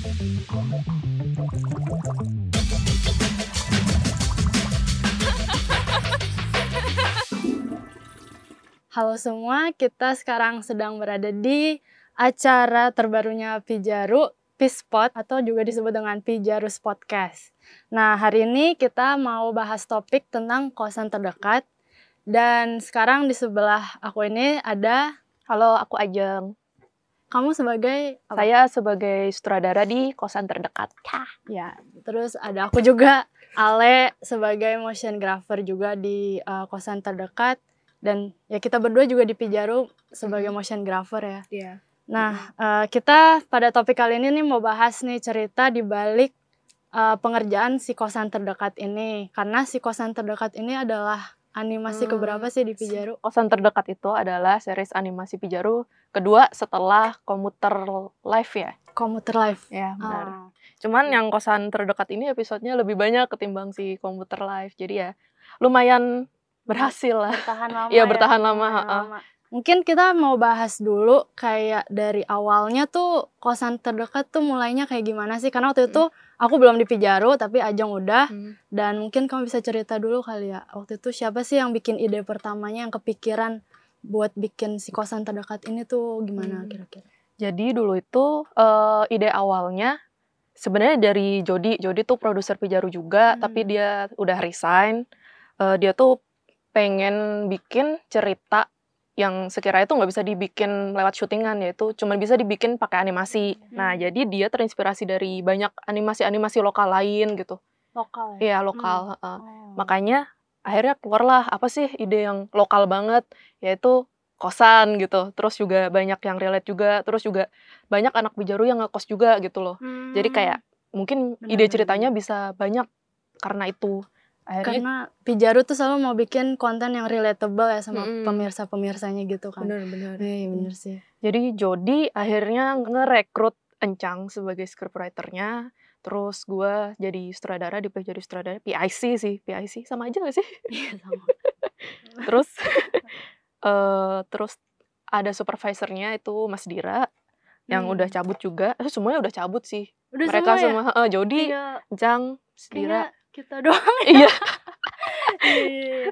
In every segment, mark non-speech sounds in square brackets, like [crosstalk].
Halo semua, kita sekarang sedang berada di acara terbarunya Pijaru, Pispot atau juga disebut dengan Pijarus Podcast. Nah, hari ini kita mau bahas topik tentang kosan terdekat. Dan sekarang di sebelah aku ini ada Halo, aku Ajeng. Kamu sebagai apa? Saya sebagai sutradara di kosan terdekat. Ya, terus ada aku juga Ale sebagai motion grapher juga di uh, kosan terdekat dan ya kita berdua juga di Pijaru sebagai motion grapher ya. Iya. Nah, uh, kita pada topik kali ini nih mau bahas nih cerita di balik uh, pengerjaan si kosan terdekat ini. Karena si kosan terdekat ini adalah animasi Hmm. keberapa sih di Pijaru? Kosan terdekat itu adalah series animasi Pijaru kedua setelah Komuter Live ya. Komuter Live. Ya, benar. Ah. Cuman yang kosan terdekat ini episodenya lebih banyak ketimbang si Komuter Live. Jadi ya lumayan berhasil lah. bertahan lama Iya, [laughs] ya, bertahan lama, bertahan lama. Mungkin kita mau bahas dulu kayak dari awalnya tuh kosan terdekat tuh mulainya kayak gimana sih? Karena waktu itu aku belum di Pijaru tapi Ajeng udah Hmm. dan mungkin kamu bisa cerita dulu kali ya. Waktu itu siapa sih yang bikin ide pertamanya yang kepikiran buat bikin si kosan terdekat ini tuh gimana Hmm. kira-kira? Jadi dulu itu eh, ide awalnya sebenarnya dari Jody. Jody tuh produser Pijaru juga, Hmm. tapi dia udah resign. Eh, dia tuh pengen bikin cerita yang sekiranya tuh nggak bisa dibikin lewat syutingan yaitu cuma bisa dibikin pakai animasi. Nah, Hmm. jadi dia terinspirasi dari banyak animasi-animasi lokal lain gitu. Lokal ya? Iya, lokal, heeh. Oh. Makanya akhirnya keluarlah apa sih ide yang lokal banget yaitu kosan gitu. Terus juga banyak yang relate juga, terus juga banyak anak bijaru yang ngekos juga gitu loh. Jadi Hmm. kayak mungkin Benar, ide ceritanya bisa banyak karena itu. Akhirnya karena Pijaru tuh selalu mau bikin konten yang relatable ya sama Mm-mm. pemirsa-pemirsanya gitu kan. benar-benar. Iya bener sih. Jadi Jody akhirnya ngerekrut Encang sebagai scriptwriter-nya. Terus gue jadi sutradara di jadi sutradara PIC sih, PIC sama aja gak sih? Iya sama. [laughs] terus [laughs] eh terus ada supervisornya itu Mas Dira yang Hmm. udah cabut juga. Eh, semuanya udah cabut sih. Udah Mereka semua ya? semua, eh, Jody, Iya, Encang, Mas Dira. Kita [laughs] doang. [laughs] Iya. Iya.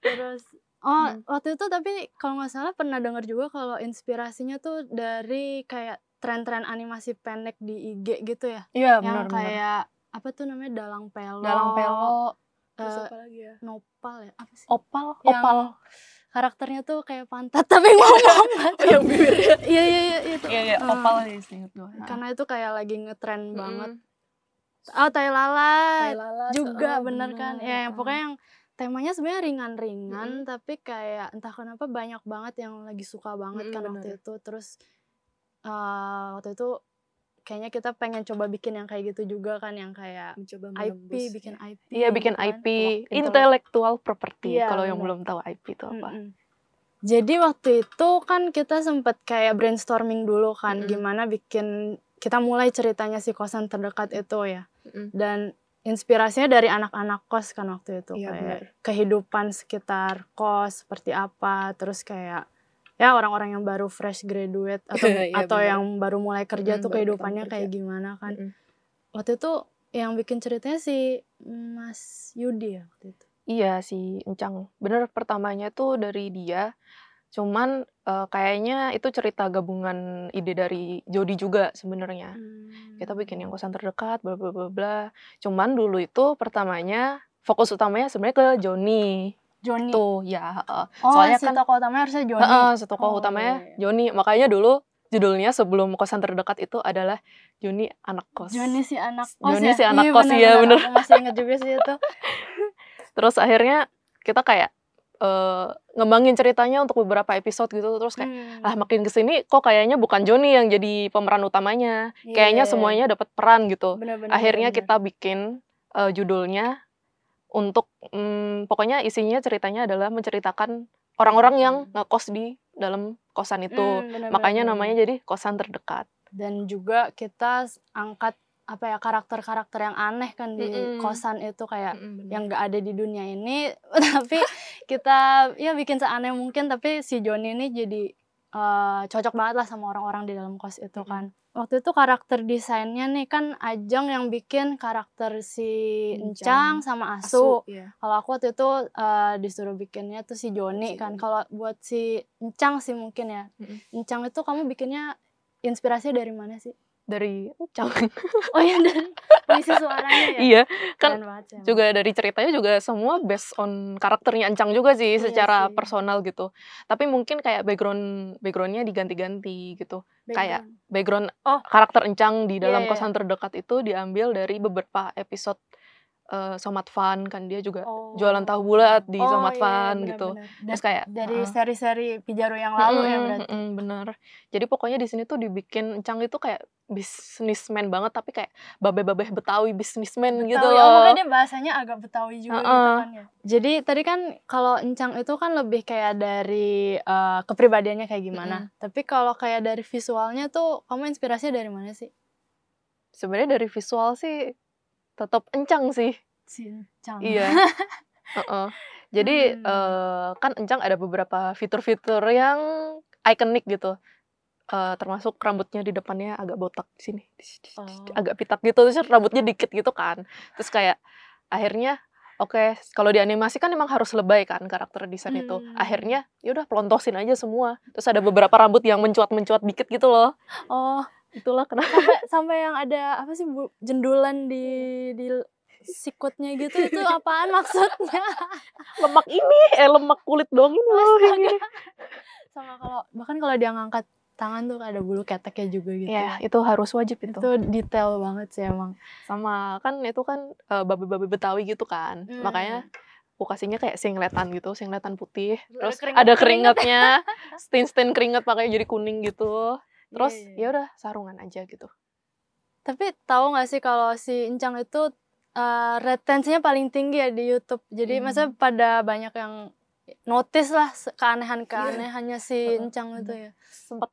Terus oh Hmm. waktu itu tapi kalau nggak salah pernah dengar juga kalau inspirasinya tuh dari kayak tren-tren animasi pendek di IG gitu ya. Iya, yang benar-benar. kayak apa tuh namanya dalang pelo. Dalang pelo, terus apa lagi ya? nopal ya apa sih? Opal, Yang opal. Karakternya tuh kayak pantat [laughs] tapi ngomong banget. yang bibirnya. Iya iya iya itu. Iya, iya, opal sih inget gue. Karena itu kayak lagi ngetren Mm-mm. banget. Oh, tai lalat. Thailand, juga oh, bener kan ya yang pokoknya yang temanya sebenarnya ringan-ringan tapi kayak entah kenapa banyak banget yang lagi suka banget Mm-mm, kan waktu bener. itu terus eh, waktu itu kayaknya kita pengen coba bikin yang kayak gitu juga kan yang kayak mencoba IP bikin IP Iya bikin gitu kan. IP, intellectual property. Iya, Kalau yang belum tahu IP itu apa? Mm-mm. Jadi waktu itu kan kita sempet kayak brainstorming dulu kan Mm-mm. gimana bikin kita mulai ceritanya si kosan terdekat itu ya Dan inspirasinya dari anak-anak kos kan waktu itu Iya, kayak benar. kehidupan sekitar kos seperti apa terus kayak ya orang-orang yang baru fresh graduate [laughs] atau Iya, atau benar. yang baru mulai kerja Mm, tuh kehidupannya pertama kayak kerja. gimana kan Mm-mm. waktu itu yang bikin ceritanya si Mas Yudi ya waktu itu Iya si Encang. Bener pertamanya tuh dari dia. Cuman eh, kayaknya itu cerita gabungan ide dari Jody juga sebenarnya. Kita bikin yang kosan terdekat, bla bla bla bla. Cuman dulu itu pertamanya fokus utamanya sebenarnya ke Joni. Joni Tuh ya. heeh. oh soalnya si kan- tokoh utamanya harusnya Joni Heeh, setokoh Oh, utamanya iya, iya. Joni. Makanya dulu judulnya sebelum kosan terdekat itu adalah Joni anak kos. Joni si anak kos Joni ya? si anak Iya, kos, iya, bener. Aku masih inget juga sih itu. [laughs] Terus akhirnya kita kayak eh, ngembangin ceritanya untuk beberapa episode gitu terus kayak Hmm. lah makin ke sini kok kayaknya bukan Joni yang jadi pemeran utamanya Iya, kayaknya iya, iya. semuanya dapat peran gitu Bener-bener, akhirnya bener-bener. kita bikin eh, judulnya untuk mm, pokoknya isinya ceritanya adalah menceritakan orang-orang yang ngekos di dalam kosan itu Hmm, bener-bener, makanya bener-bener. namanya jadi kosan terdekat dan juga kita angkat apa ya karakter-karakter yang aneh kan di Mm-mm. kosan itu kayak yang yang nggak ada di dunia ini [laughs] tapi kita ya bikin seaneh mungkin tapi si Joni ini jadi eh, cocok banget lah sama orang-orang di dalam kos itu kan waktu itu karakter desainnya nih kan Ajeng yang bikin karakter si Encang, sama Asu. Asu, iya. Kalau aku waktu itu uh, disuruh bikinnya tuh si Joni Si kan. Kalau buat si Encang sih mungkin ya. Mm-mm. Encang itu kamu bikinnya inspirasi dari mana sih? Dari Encang. [laughs] Oh iya dari isi suaranya ya. iya, kan banget juga dari ceritanya juga semua based on karakternya Encang juga sih Iya secara sih. personal gitu. Tapi mungkin kayak background backgroundnya diganti-ganti gitu. kayak Background. Background Oh. karakter Encang di dalam Iya, iya. kosan terdekat itu diambil dari beberapa episode eh, Somat Fun kan dia juga Oh. jualan tahu bulat di Oh, Somat iya, Fun benar, gitu. benar. Terus kayak dari heeh. seri-seri Pijaro yang lalu ya Mm-mm, berarti. mm-mm, bener. Jadi pokoknya di sini tuh dibikin Encang itu kayak bisnismen banget tapi kayak babe-babe Betawi bisnismen gitu Betawi. Oh, loh. makanya dia bahasanya agak Betawi juga gitu Heeh. kan ya. Jadi tadi kan kalau Encang itu kan lebih kayak dari eh, kepribadiannya kayak gimana. Tapi kalau kayak dari visualnya tuh kamu inspirasinya dari mana sih? Sebenarnya dari visual sih tetap Encang sih. Si Encang. Iya. [laughs] Heeh. Jadi Hmm. eh, kan Encang ada beberapa fitur-fitur yang ikonik gitu. Eh, termasuk rambutnya di depannya agak botak di sini. Oh. Agak pitak gitu terus rambutnya dikit gitu kan. Terus kayak akhirnya oke, kalau di animasi kan emang harus lebay kan karakter desain itu. Hmm. Akhirnya ya udah pelontosin aja semua. Terus ada beberapa rambut yang mencuat-mencuat dikit gitu loh. Oh, Itulah kenapa sampai sampai yang ada apa sih bu- jendulan di di sikutnya gitu itu apaan maksudnya? [laughs] lemak ini eh lemak kulit doang ini loh. ini. Sama kalau bahkan kalau dia ngangkat tangan tuh ada bulu keteknya juga gitu. Ya, itu harus wajib itu. Itu detail banget sih emang. sama kan itu kan eh, babe-babe Betawi gitu kan Hmm. makanya aku kasihnya kayak singletan gitu singletan putih Ada terus keringat- ada keringatnya stain stain keringat makanya jadi kuning gitu terus Iya, iya, ya udah sarungan aja gitu Tapi tahu nggak sih kalau si Encang itu uh, retensinya paling tinggi ya di YouTube. Jadi Hmm. maksudnya pada banyak yang notice lah se- keanehan-keanehannya si Heeh, Encang itu ya. sempet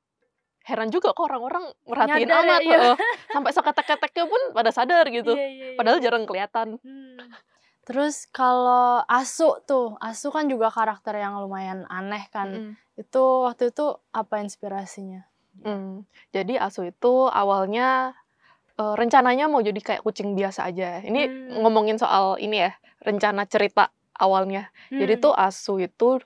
heran juga kok orang-orang merhatiin Nyadar ya, amat iya. heeh. sampai seketek-keteknya pun pada sadar gitu Iya, iya, iya. padahal jarang kelihatan Hmm. Terus kalau Asu tuh, Asu kan juga karakter yang lumayan aneh kan. Mm-mm. Itu waktu itu apa inspirasinya? Hmm, Jadi Asu itu awalnya eh, rencananya mau jadi kayak kucing biasa aja. Ini Hmm. ngomongin soal ini ya, rencana cerita awalnya. Jadi Hmm. tuh Asu itu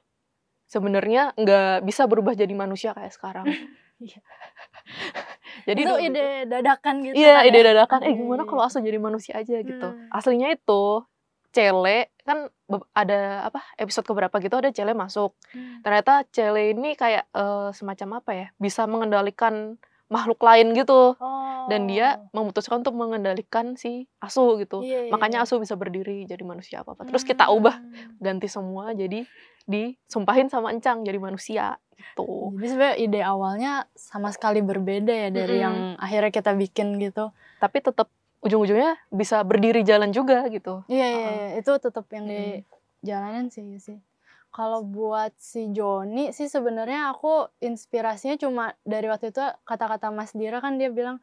sebenarnya nggak bisa berubah jadi manusia kayak sekarang. [laughs] Iya. [laughs] jadi itu ide dadakan gitu Iya, kan ide ya? dadakan. Eh Iya, gimana iya. kalau Asu jadi manusia aja gitu. Hmm. Aslinya itu Cele kan ada apa episode keberapa gitu ada Cele masuk. Hmm. Ternyata Cele ini kayak eh, semacam apa ya? Bisa mengendalikan makhluk lain gitu. dan dia Oh. memutuskan untuk mengendalikan si Asu gitu. Iya, iya, Makanya iya. Asu bisa berdiri jadi manusia apa apa. Terus kita ubah Hmm. ganti semua jadi disumpahin sama Encang jadi manusia gitu. Jadi sebenarnya ide awalnya sama sekali berbeda ya dari Mm-mm. yang akhirnya kita bikin gitu. Tapi tetap ujung-ujungnya bisa berdiri jalan juga gitu. Iya iya, Heeh. iya. itu tetap yang Mm. dijalanin sih sih. Kalau buat si Joni sih sebenarnya aku inspirasinya cuma dari waktu itu kata-kata Mas Dira kan dia bilang,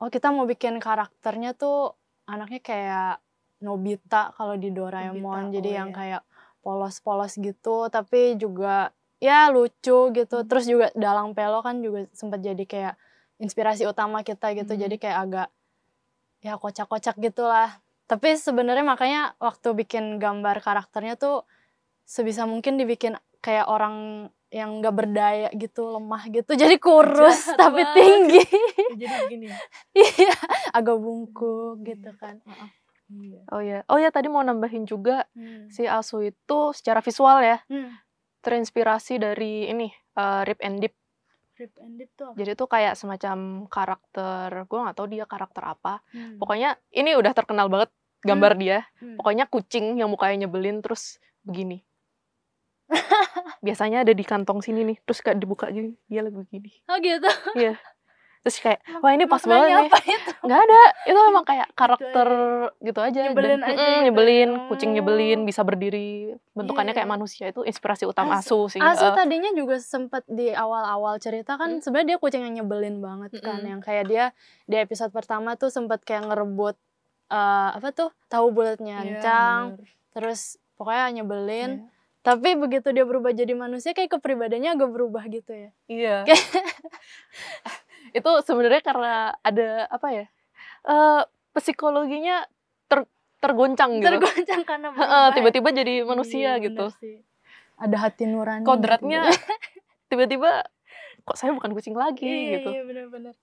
oh kita mau bikin karakternya tuh anaknya kayak Nobita kalau di Doraemon, Nobita, jadi oh yang iya. kayak polos-polos gitu, tapi juga ya lucu gitu. Hmm. Terus juga Dalang Pelo kan juga sempat jadi kayak inspirasi utama kita gitu, Hmm. jadi kayak agak ya kocak-kocak gitulah. Tapi sebenarnya makanya waktu bikin gambar karakternya tuh sebisa mungkin dibikin kayak orang yang nggak berdaya gitu, lemah gitu. [laughs] Jadi kurus Jahat tapi banget. tinggi. [laughs] Jadi begini. [laughs] Iya, agak bungkuk gitu kan. Iya. Oh ya, oh ya tadi mau nambahin juga Hmm. si Asu itu secara visual ya Hmm. terinspirasi dari ini eh, Rip and Dip. Rip and dip tuh apa? Jadi tuh kayak semacam karakter, gue nggak tahu dia karakter apa. Hmm. Pokoknya ini udah terkenal banget gambar dia. Hmm. Pokoknya kucing yang mukanya nyebelin terus begini. [laughs] Biasanya ada di kantong sini nih, terus kayak dibuka gini, dia lagi begini. Oh gitu. Terus kayak, wah ini pas banget Maknanya nih. apa itu? Nggak ada, itu [laughs] emang kayak karakter gitu aja. Nyebelin Dan, aja gitu. nyebelin, kucing nyebelin, bisa berdiri, bentukannya Iya. kayak manusia itu inspirasi utama Asu- Asu sih. Asu Eh, tadinya juga sempet di awal-awal cerita kan Hmm. sebenarnya dia kucing yang nyebelin banget kan Mm-mm. yang kayak dia di episode pertama tuh sempet kayak ngerebut eh, apa tuh tahu bulatnya iya, Ancang bener. terus pokoknya nyebelin Iya. tapi begitu dia berubah jadi manusia kayak kepribadiannya agak berubah gitu ya Iya. [laughs] itu sebenarnya karena ada apa ya? Uh, psikologinya ter tergoncang gitu. Tergoncang karena tiba-tiba jadi manusia iya, gitu. Ada hati nurani. Kodratnya gitu. [laughs] tiba-tiba kok saya bukan kucing lagi iya, gitu. Iya benar-benar.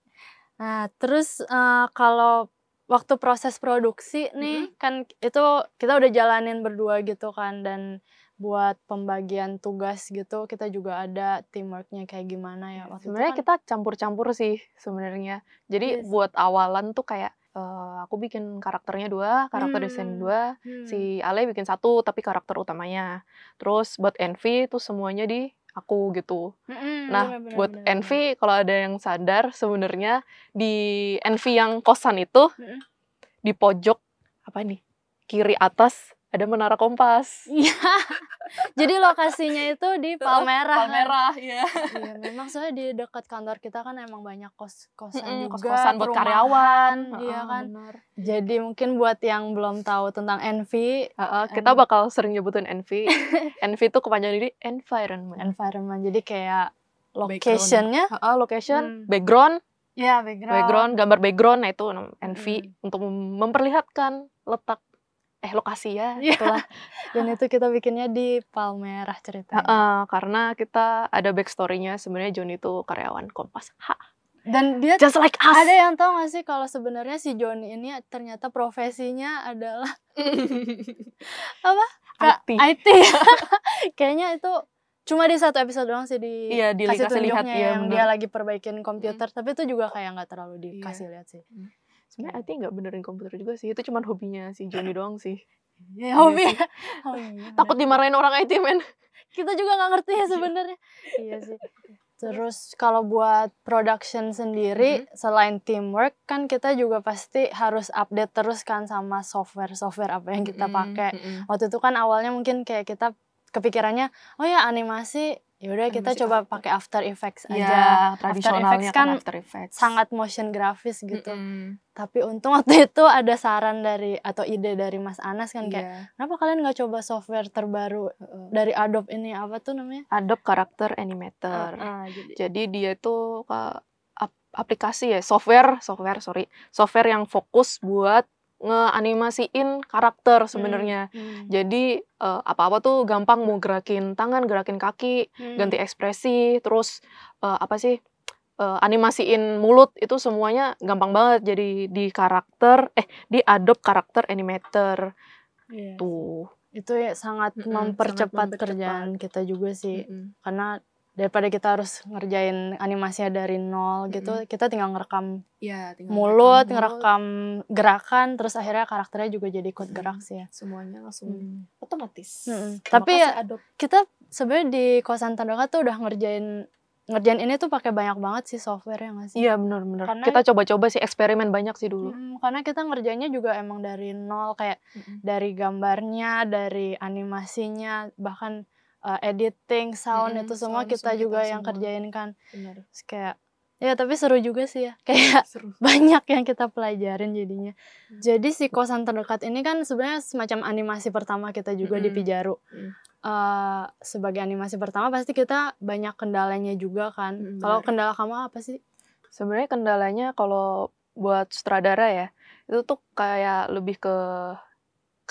Nah terus uh, kalau waktu proses produksi nih mm -hmm. kan itu kita udah jalanin berdua gitu kan dan buat pembagian tugas gitu kita juga ada teamworknya kayak gimana ya waktu sebenarnya kan, kita campur-campur sih sebenarnya jadi yes. buat awalan tuh kayak uh, aku bikin karakternya dua karakter hmm. desain dua hmm. si Ale bikin satu tapi karakter utamanya terus buat Envy tuh semuanya di aku gitu. Mm-hmm, nah, bener, buat bener, Envy kalau ada yang sadar sebenarnya di Envy yang kosan itu mm-hmm. di pojok apa nih? kiri atas ada menara kompas. Iya. Jadi lokasinya itu di Palmerah. Palmerah, iya. iya, memang soalnya di dekat kantor kita kan emang banyak kos-kosan mm -hmm, juga, kos-kosan buat karyawan, iya kan. Benar. Jadi mungkin buat yang belum tahu tentang NV, uh, uh, kita bakal sering nyebutin NV. NV itu kepanjangan dari environment. Environment. Jadi kayak locationnya, uh, uh, location, hmm. background, Ya, background. Background, gambar background, nah itu NV hmm. untuk memperlihatkan letak eh lokasi ya yeah. itulah [laughs] dan itu kita bikinnya di Palmerah ceritanya uh, karena kita ada backstorynya sebenarnya John itu karyawan Kompas ha dan dia just like us. ada yang tahu gak sih kalau sebenarnya si Johnny ini ternyata profesinya adalah [laughs] apa IT, IT. [laughs] kayaknya itu cuma di satu episode doang sih di iya, dikasih lihat ya, yang dia lagi perbaikin komputer hmm. tapi itu juga kayak nggak terlalu dikasih yeah. lihat sih hmm sebenarnya IT nggak benerin komputer juga sih itu cuma hobinya si Johnny [laughs] doang sih. Ya hobi ya. [laughs] oh, iya, [laughs] takut dimarahin orang IT men. Kita juga nggak ngerti ya sebenarnya. Iya sih. Terus kalau buat production sendiri mm-hmm. selain teamwork kan kita juga pasti harus update terus kan sama software software apa yang kita pakai. mm-hmm. waktu itu kan awalnya mungkin kayak kita kepikirannya oh ya animasi Yaudah kita coba pakai After Effects iya, aja. Ya, After Effects kan, kan After Effects. sangat motion grafis gitu. Mm -hmm. Tapi untung waktu [laughs] itu ada saran dari atau ide dari Mas Anas kan kayak, yeah. kenapa kalian nggak coba software terbaru uh, dari Adobe ini apa tuh namanya? Adobe Character Animator. Uh, uh, jadi. jadi dia tuh aplikasi ya, software, software sorry, software yang fokus buat ngeanimasiin karakter sebenarnya. Hmm, hmm. Jadi uh, apa-apa tuh gampang mau gerakin tangan, gerakin kaki, hmm. ganti ekspresi, terus uh, apa sih uh, animasiin mulut itu semuanya gampang banget. Jadi di karakter eh di Adobe Karakter Animator. Yeah. Tuh. Itu ya sangat, mm -hmm, mempercepat, sangat mempercepat kerjaan kita juga sih. Mm -hmm. Karena daripada kita harus ngerjain animasinya dari nol gitu mm -hmm. kita tinggal ngerekam ya, tinggal mulut ngerekam gerakan terus akhirnya karakternya juga jadi ikut gerak sih ya semuanya langsung mm. otomatis mm tapi ya Adobe. kita sebenarnya di kosan Tandoka tuh udah ngerjain ngerjain ini tuh pakai banyak banget sih software ya nggak sih? Iya benar-benar. Kita coba-coba sih eksperimen banyak sih dulu. Hmm, karena kita ngerjainnya juga emang dari nol kayak hmm. dari gambarnya, dari animasinya, bahkan uh, editing, sound hmm, itu semua sound, kita juga yang semua. kerjain kan. Benar. kayak ya tapi seru juga sih ya. [laughs] Kayak seru. [laughs] banyak yang kita pelajarin jadinya. Hmm. Jadi si kosan terdekat ini kan sebenarnya semacam animasi pertama kita juga hmm. di Pijaru. Hmm. Uh, sebagai animasi pertama pasti kita banyak kendalanya juga kan. Hmm, kalau kendala kamu apa sih? Sebenarnya kendalanya kalau buat sutradara ya, itu tuh kayak lebih ke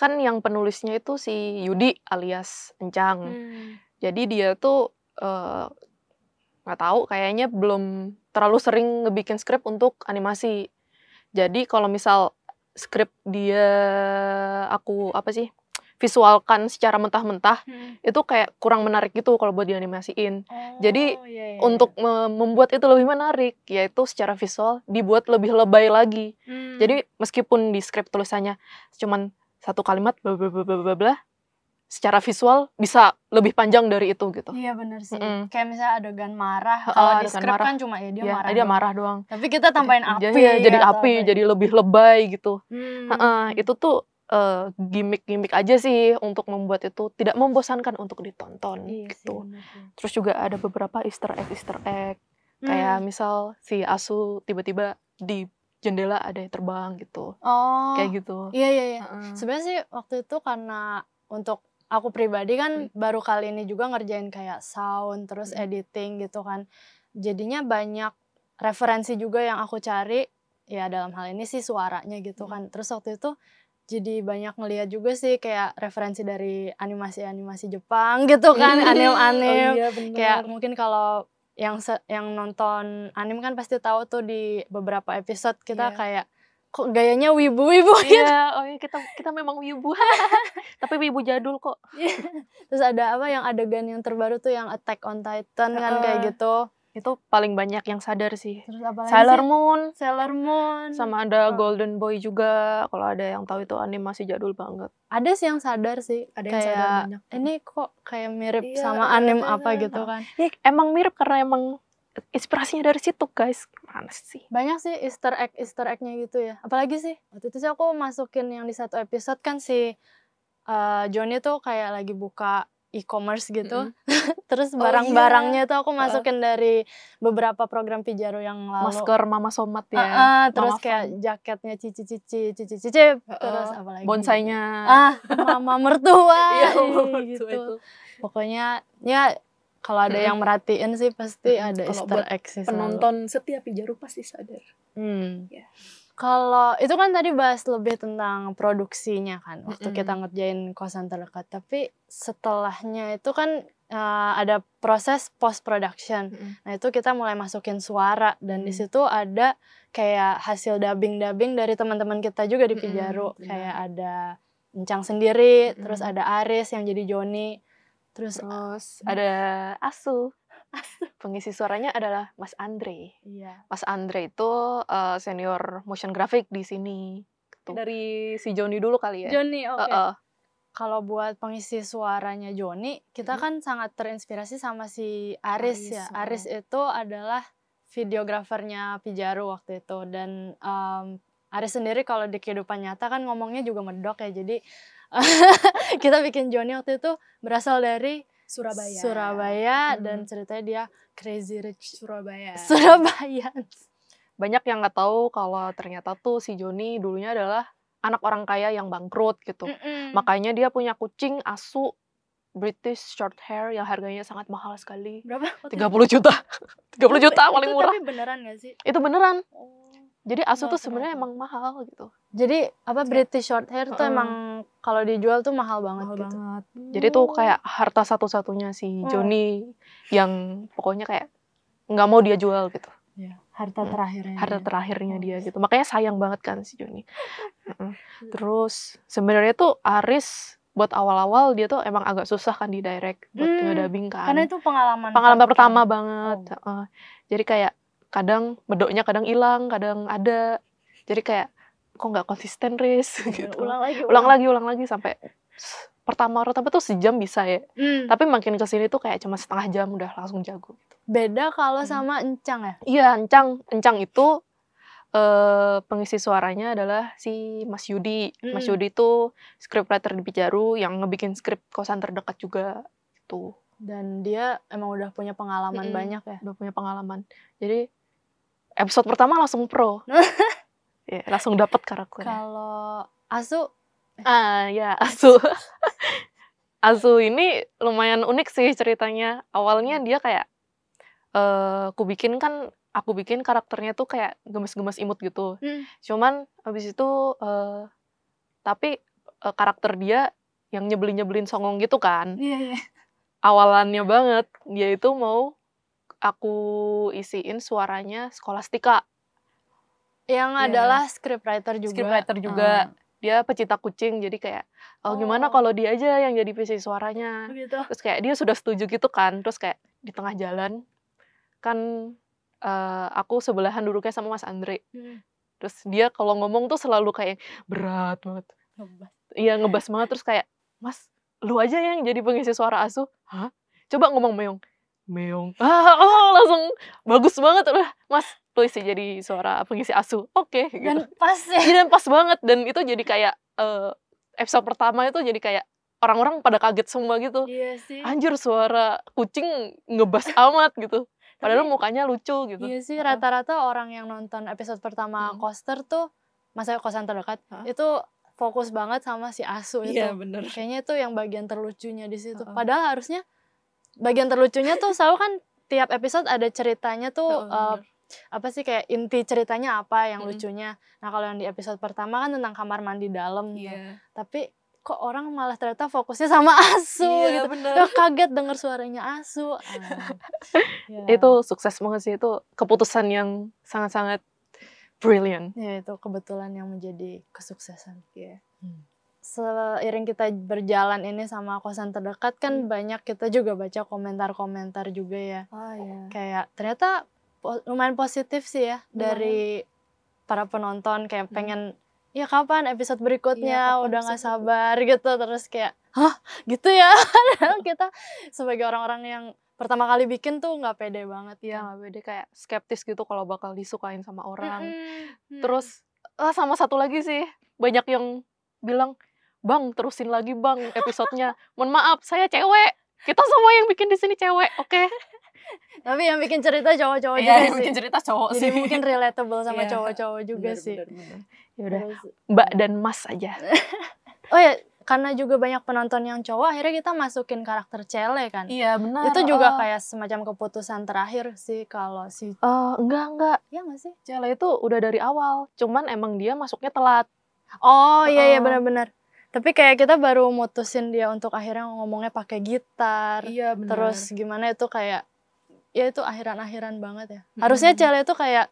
kan yang penulisnya itu si Yudi alias Encang. Hmm. Jadi dia tuh eh, nggak uh, tahu kayaknya belum terlalu sering ngebikin skrip untuk animasi. Jadi kalau misal skrip dia aku apa sih visualkan secara mentah-mentah hmm. itu kayak kurang menarik gitu kalau buat dianimasiin. Oh, Jadi iya, iya. untuk me membuat itu lebih menarik yaitu secara visual dibuat lebih lebay lagi. Hmm. Jadi meskipun di skrip tulisannya cuman satu kalimat bla bla bla bla bla secara visual bisa lebih panjang dari itu gitu. Iya benar sih. Mm -hmm. Kayak misalnya adegan marah, kalau di skrip kan cuma ya dia ya, marah. dia marah doang. Tapi kita tambahin api. Ya, jadi api, jadi lebih lebay gitu. Hmm. Uh, itu tuh uh, gimmick-gimmick aja sih untuk membuat itu tidak membosankan untuk ditonton iya gitu. Sih, Terus juga ada beberapa Easter egg Easter egg. Hmm. Kayak misal si Asu tiba-tiba di jendela ada yang terbang gitu. Oh. Kayak gitu. Iya iya iya. Uh-uh. Sebenarnya sih waktu itu karena untuk aku pribadi kan hmm. baru kali ini juga ngerjain kayak sound terus hmm. editing gitu kan. Jadinya banyak referensi juga yang aku cari ya dalam hal ini sih suaranya gitu Hmm. kan. Terus waktu itu jadi banyak ngeliat juga sih kayak referensi dari animasi-animasi Jepang gitu kan, anim-anim. [laughs] Oh iya, bener. Kayak mungkin kalau yang se- yang nonton anim kan pasti tahu tuh di beberapa episode kita Iya. kayak kok gayanya wibu-wibu gitu. Iya, oh iya kita kita memang wibu. [laughs] Tapi wibu jadul kok. Terus ada apa yang adegan yang terbaru tuh yang Attack on Titan kan kayak gitu. Itu paling banyak yang sadar sih. Terus apa lagi Sailor sih? Moon Sailor Moon. sama ada Oh. Golden Boy juga. Kalau ada yang tahu itu animasi jadul banget. Ada sih yang sadar sih. Ada yang kayak sadar banyak. ini kok kayak mirip Iya, sama iya, anim iya, apa iya. gitu kan. Ya, emang mirip karena emang inspirasinya dari situ, guys. Gimana sih? Banyak sih easter egg easter egg-nya gitu ya. Apalagi sih waktu itu sih aku masukin yang di satu episode kan si eh, Johnny tuh kayak lagi buka e-commerce gitu. [laughs] Terus Oh, barang-barangnya tuh aku masukin dari beberapa program Pijaro yang lalu. Masker Mama Somat ya. ah, terus Mama kayak Fun. jaketnya cici cici cici cici terus apa lagi? bonsainya. Ah, mama mertua. [laughs] Iya, Mama Mertua gitu. itu. Pokoknya ya kalau ada Mm-mm. yang merhatiin sih pasti Mm-mm. ada easter egg sih. Penonton setiap Pijaru pasti sadar. Hmm. Ya. Kalau itu kan tadi bahas lebih tentang produksinya kan waktu Mm-mm. kita ngerjain kosan terdekat. Tapi setelahnya itu kan eh, ada proses post production. Mm-mm. Nah itu kita mulai masukin suara dan di Hmm. situ ada kayak hasil dubbing-dubbing dari teman-teman kita juga di Pijaru. benar. Kayak ada Encang sendiri, Mm-mm. terus ada Aris yang jadi Joni, terus Terus ada Asu. [laughs] Pengisi suaranya adalah Mas Andre. iya Mas Andre itu eh, senior motion graphic di sini. Gitu. Dari si Joni dulu kali ya. Joni oke. Heeh. Kalau buat pengisi suaranya Joni, kita Mm-mm. kan sangat terinspirasi sama si Aris, Aris, ya. heeh. Aris itu adalah videografernya Pijaru waktu itu dan em, Aris sendiri kalau di kehidupan nyata kan ngomongnya juga medok ya. Jadi [laughs] kita bikin Joni waktu itu berasal dari Surabaya. Surabaya Hmm. dan ceritanya dia crazy rich Surabaya. [laughs] Surabaya. Banyak yang nggak tahu kalau ternyata tuh si Joni dulunya adalah anak orang kaya yang bangkrut gitu. Mm-mm. Makanya dia punya kucing asu British short hair yang harganya sangat mahal sekali. berapa? 30 juta. [laughs] 30 juta paling Itu murah. Tapi beneran gak sih? Itu beneran. Oh. Jadi asu tuh sebenarnya emang mahal gitu. Jadi apa British short hair tuh emang kalau dijual tuh mahal banget Mahal gitu. banget. Jadi tuh kayak harta satu-satunya si Oh. Joni yang pokoknya kayak nggak mau dia jual gitu. Ya, harta Hmm. terakhirnya. Harta dia. terakhirnya Oh. dia gitu. Makanya sayang banget kan si Joni. [laughs] Terus sebenarnya tuh Aris buat awal-awal dia tuh emang agak susah kan di direct buat Hmm, kan. Karena itu pengalaman pengalaman pertama pertama. banget. Heeh. Jadi kayak kadang bedoknya kadang hilang, kadang ada. Jadi kayak kok nggak konsisten Riz [laughs] gitu. Ulang lagi. ulang lagi ulang lagi sampai pertama pertama tuh sejam bisa ya Hmm, tapi makin ke sini tuh kayak cuma setengah jam udah langsung jago gitu. beda kalau Hmm. sama encang ya. iya encang encang itu eh pengisi suaranya adalah si Mas Yudi Mas Mm. Yudi itu scriptwriter di Pijaru yang ngebikin skrip kosan terdekat juga itu Dan dia emang udah punya pengalaman Mm-mm. banyak ya. udah punya pengalaman jadi episode pertama langsung pro [laughs] ya, langsung dapat karakternya Kalau Asu Ah ya, Asu. Asu [laughs] ini lumayan unik sih ceritanya. Awalnya dia kayak eh aku bikin kan aku bikin karakternya tuh kayak gemes-gemes imut gitu. Hmm. Cuman habis itu eh tapi eh, karakter dia yang nyebelin-nyebelin songong gitu kan. Iya, iya. Awalannya banget dia itu mau aku isiin suaranya Skolastika. Yang Iya, adalah scriptwriter juga. Scriptwriter juga. Ah, Dia pecinta kucing jadi kayak oh, gimana Oh. kalau dia aja yang jadi PC suaranya. begitu. terus kayak dia sudah setuju gitu kan terus kayak di tengah jalan kan eh, aku sebelahan duduknya sama Mas Andre Hmm. terus dia kalau ngomong tuh selalu kayak berat banget Ngebas. iya ngebas banget terus kayak Mas lu aja yang jadi pengisi suara asu hah coba ngomong meong meong [laughs] ah oh, langsung bagus banget udah Mas lu isi jadi suara pengisi asu oke gitu Dan pas ya. Iya, dan pas banget dan itu jadi kayak eh, episode pertama itu jadi kayak orang-orang pada kaget semua gitu Iya sih. anjir suara kucing ngebas amat gitu padahal Tapi- mukanya lucu gitu Iya sih, rata-rata orang yang nonton episode pertama Hmm. Coaster tuh masa kosan terdekat Hah? itu fokus banget sama si Asu itu. Iya bener. Kayaknya itu yang bagian terlucunya di situ. Heeh. Padahal harusnya bagian terlucunya tuh [laughs] selalu kan tiap episode ada ceritanya tuh uh, bener. Apa sih kayak inti ceritanya apa yang Mm. lucunya. Nah, kalau yang di episode pertama kan tentang kamar mandi dalam tuh. Iya. Tapi kok orang malah ternyata fokusnya sama [laughs] asu Iya, gitu. bener. Ya, kaget denger suaranya asu. [laughs] Ah. Ya. Itu sukses banget sih itu keputusan yang sangat-sangat brilliant. ya itu kebetulan yang menjadi kesuksesan. Iya. Seiring kita berjalan ini sama kosan terdekat kan Hmm. banyak kita juga baca komentar-komentar juga ya. Oh iya. Kayak ternyata po- lumayan positif sih ya Lumayan. dari para penonton kayak Hmm. pengen ya kapan episode berikutnya Iya, kapan udah nggak sabar gitu terus kayak hah gitu ya [laughs] kita sebagai orang-orang yang pertama kali bikin tuh nggak pede banget Iya, kan. nggak beda kayak skeptis gitu kalau bakal disukain sama orang. Mm-mm. Terus ah, sama satu lagi sih, banyak yang bilang, "Bang, terusin lagi, Bang, episodenya. [laughs] Mohon maaf, saya cewek. Kita semua yang bikin di sini cewek, oke?" [laughs] tapi yang bikin cerita cowok-cowok Iya, juga yang sih bikin cerita cowok jadi sih. mungkin relatable sama Iya, cowok-cowok juga Bener, sih bener, bener. Ya udah, Mbak dan Mas aja. [laughs] oh ya karena juga banyak penonton yang cowok akhirnya kita masukin karakter cele kan Iya, benar. itu juga oh. kayak semacam keputusan terakhir sih kalau si Eh, enggak, enggak. ya nggak sih Cele itu udah dari awal, cuman emang dia masuknya telat. oh iya iya Heeh. benar-benar tapi kayak kita baru mutusin dia untuk akhirnya ngomongnya pakai gitar Iya, benar. terus gimana itu kayak ya itu akhiran-akhiran banget ya harusnya Mm-mm. cele itu kayak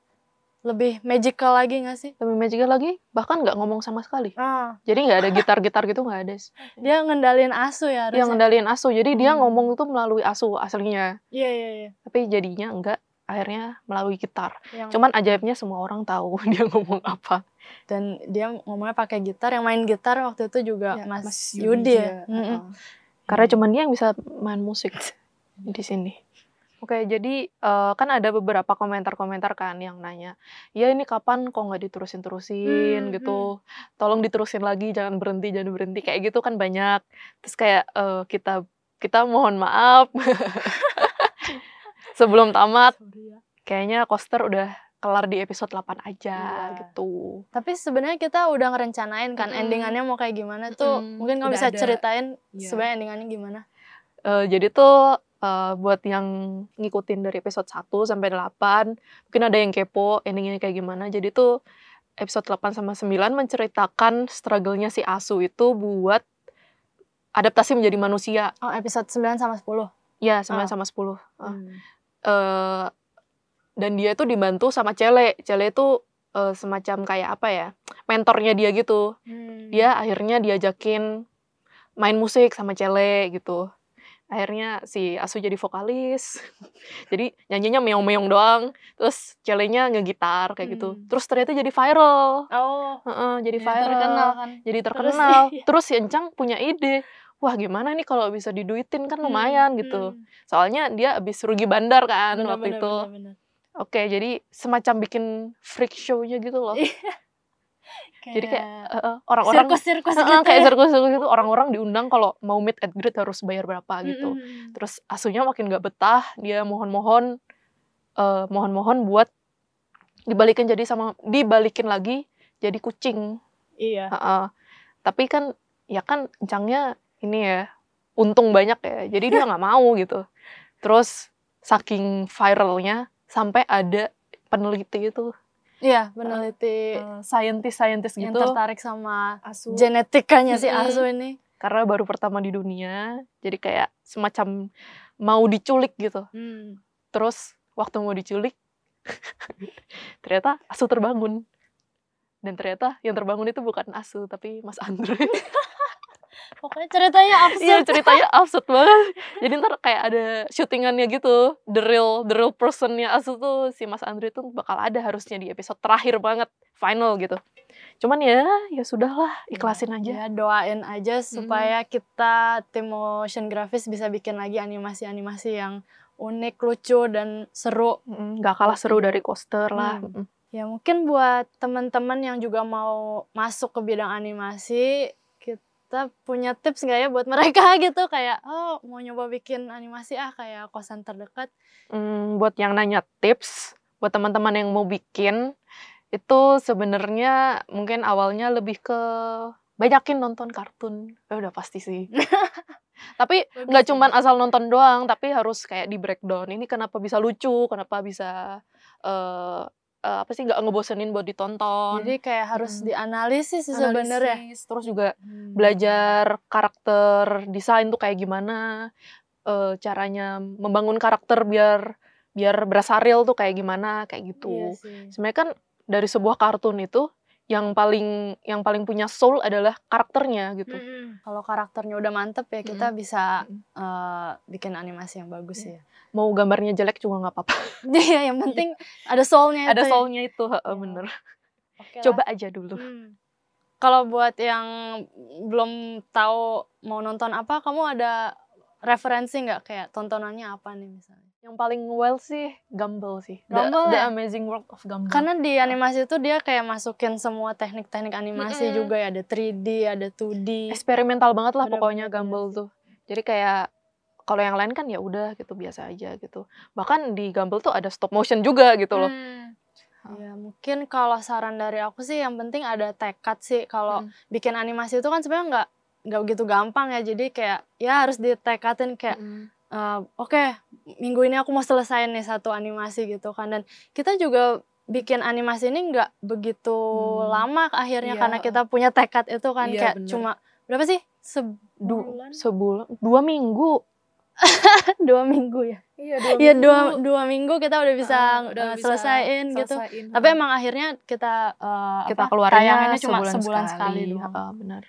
lebih magical lagi nggak sih Lebih magical lagi, bahkan nggak ngomong sama sekali. ah Jadi nggak ada gitar-gitar gitu nggak ada. [laughs] dia ngendalin asu ya Dia harusnya ngendaliin asu, jadi dia Hmm. ngomong itu melalui asu aslinya. iya iya iya Tapi jadinya enggak, akhirnya melalui gitar. yang Cuman ajaibnya semua orang tahu [laughs] dia ngomong apa. dan dia ngomongnya pakai gitar yang main gitar waktu itu juga Ya, Mas, Mas Yudi, ya. Mm-mm. Heeh. Karena cuman dia yang bisa main musik [laughs] di sini. Oke, jadi eh, kan ada beberapa komentar-komentar kan yang nanya, ya ini kapan kok nggak diterusin-terusin Hmm, gitu, tolong diterusin lagi, jangan berhenti, jangan berhenti kayak gitu kan banyak. Terus kayak eh, kita kita mohon maaf [laughs] sebelum tamat, Sorry ya. kayaknya coaster udah kelar di episode 8 aja Iya. gitu. Tapi sebenarnya kita udah ngerencanain kan Mm-mm. endingannya mau kayak gimana tuh. Mm-mm. Mungkin kamu Udah bisa ada. ceritain Iya. sebenarnya endingannya gimana? Eh, jadi tuh eh, buat yang ngikutin dari episode 1 sampai 8, mungkin ada yang kepo endingnya kayak gimana. Jadi tuh episode 8 sama 9 menceritakan struggle-nya si Asu itu buat adaptasi menjadi manusia. Oh, episode 9 sama 10. Ya, 9 Oh. sama 10. Eh, Hmm. eh, dan dia itu dibantu sama Cele. Cele itu eh, semacam kayak apa ya? Mentornya dia gitu. Hmm. Dia akhirnya diajakin main musik sama Cele gitu. Akhirnya si Asu jadi vokalis. [laughs] jadi nyanyinya meong-meong doang. Terus Celenya ngegitar kayak gitu. Hmm. Terus ternyata jadi viral. Oh, Heeh, jadi ya, viral. terkenal kan. Jadi Terus, terkenal. iya. Terus, si Encang punya ide. Wah gimana nih kalau bisa diduitin kan lumayan Hmm, gitu. hmm. Soalnya dia habis rugi bandar kan Bener, waktu bener, itu. bener, bener. Oke, jadi semacam bikin freak show-nya gitu loh. Jadi kayak eh, eh, orang-orang sirkus-sirkus Heeh, gitu kayak ya. sirkus-sirkus gitu orang-orang diundang kalau mau meet and greet harus bayar berapa gitu. Mm-mm. Terus asunya makin gak betah, dia mohon-mohon eh, mohon-mohon buat dibalikin jadi sama dibalikin lagi jadi kucing. Iya. Heeh. Tapi kan ya kan encangnya ini ya untung banyak ya. Jadi dia nggak mau gitu. Terus saking viralnya sampai ada peneliti itu Iya, peneliti eh, scientist-scientist yang gitu tertarik sama Asu. genetikanya si. Asu ini. karena baru pertama di dunia jadi kayak semacam mau diculik gitu Hmm. terus waktu mau diculik [laughs] ternyata asu terbangun dan ternyata yang terbangun itu bukan asu tapi mas Andre [laughs] Pokoknya ceritanya iya absurd. ceritanya [laughs] absurd banget jadi ntar kayak ada syutingannya gitu the real the real personnya asu tuh si mas Andre tuh bakal ada harusnya di episode terakhir banget final gitu cuman ya ya sudahlah ikhlasin aja Ya, doain aja supaya kita tim motion grafis bisa bikin lagi animasi-animasi yang unik, lucu dan seru. Mm, nggak kalah seru dari coaster lah Hmm. Mm. Ya mungkin buat teman-teman yang juga mau masuk ke bidang animasi, kita punya tips nggak ya buat [laughs] mereka gitu kayak oh mau nyoba bikin animasi ah kayak kosan terdekat. Hmm, buat yang nanya tips, buat teman-teman yang mau bikin, itu sebenarnya mungkin awalnya lebih ke banyakin nonton kartun. Ya udah pasti sih. [laughs] tapi nggak sih. cuman asal nonton doang, tapi harus kayak di breakdown. Ini kenapa bisa lucu, kenapa bisa uh, uh, apa sih nggak ngebosenin buat ditonton. Jadi kayak harus Hmm. dianalisis sih sebenarnya. Terus juga Hmm. belajar karakter desain tuh kayak gimana, eh, caranya membangun karakter biar biar berasa real tuh kayak gimana, kayak Iya gitu. sih. Sebenarnya kan dari sebuah kartun itu yang paling yang paling punya soul adalah karakternya gitu. Mm-mm. Kalau karakternya udah mantep ya kita bisa Mm-mm. eh, bikin animasi yang bagus Iya. ya. Mau gambarnya jelek juga nggak apa-apa. [laughs] Iya, yang penting ada soulnya Ada itu ya. soulnya itu, heeh, bener. Oke lah. Coba aja dulu. Hmm. Kalau buat yang belum tahu mau nonton apa, kamu ada referensi nggak kayak tontonannya apa nih misalnya? Yang paling well sih Gumball sih. The- Gumball The, ya? Amazing World of Gumball. Karena di animasi itu dia kayak masukin semua teknik-teknik animasi Mm-mm. juga ya, ada 3D, ada 2D. eksperimental banget lah Bener-bener pokoknya iya Gumball sih. tuh. Jadi kayak kalau yang lain kan ya udah gitu biasa aja gitu. Bahkan di Gumball tuh ada stop motion juga gitu loh. Hmm. Ya, mungkin kalau saran dari aku sih yang penting ada tekad sih. Kalau Mm. bikin animasi itu kan sebenarnya nggak nggak begitu gampang ya. Jadi kayak ya harus ditekadin kayak Mm. Eh, oke minggu ini aku mau selesai nih satu animasi gitu kan. Dan kita juga bikin animasi ini nggak begitu Hmm. lama akhirnya Iya. karena kita punya tekad itu kan Iya, kayak bener. cuma berapa sih sebulan sebulan, dua minggu. [laughs] dua minggu ya Iya, dua Iya dua minggu. dua minggu kita udah bisa Ah, eh, bisa selesaiin gitu. selesaiin. Tapi emang akhirnya kita eh, Kita apa, keluarinnya cuma sebulan, sebulan sekali. sekali, doang. Heeh, benar.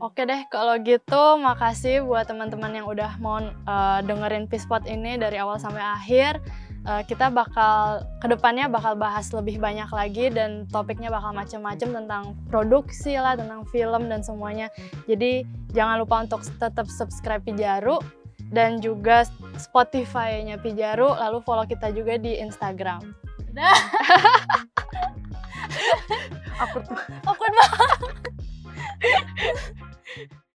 Oke deh kalau gitu makasih buat teman-teman yang udah mau eh, dengerin Pispot ini dari awal sampai akhir. Eh, kita bakal ke depannya bakal bahas lebih banyak lagi dan topiknya bakal macam-macam tentang produksi lah, tentang film dan semuanya. Jadi jangan lupa untuk tetap subscribe Pijaru dan juga Spotify-nya Pijaru lalu follow kita juga di Instagram. Nah. [laughs] Aku tuh. Aku banget.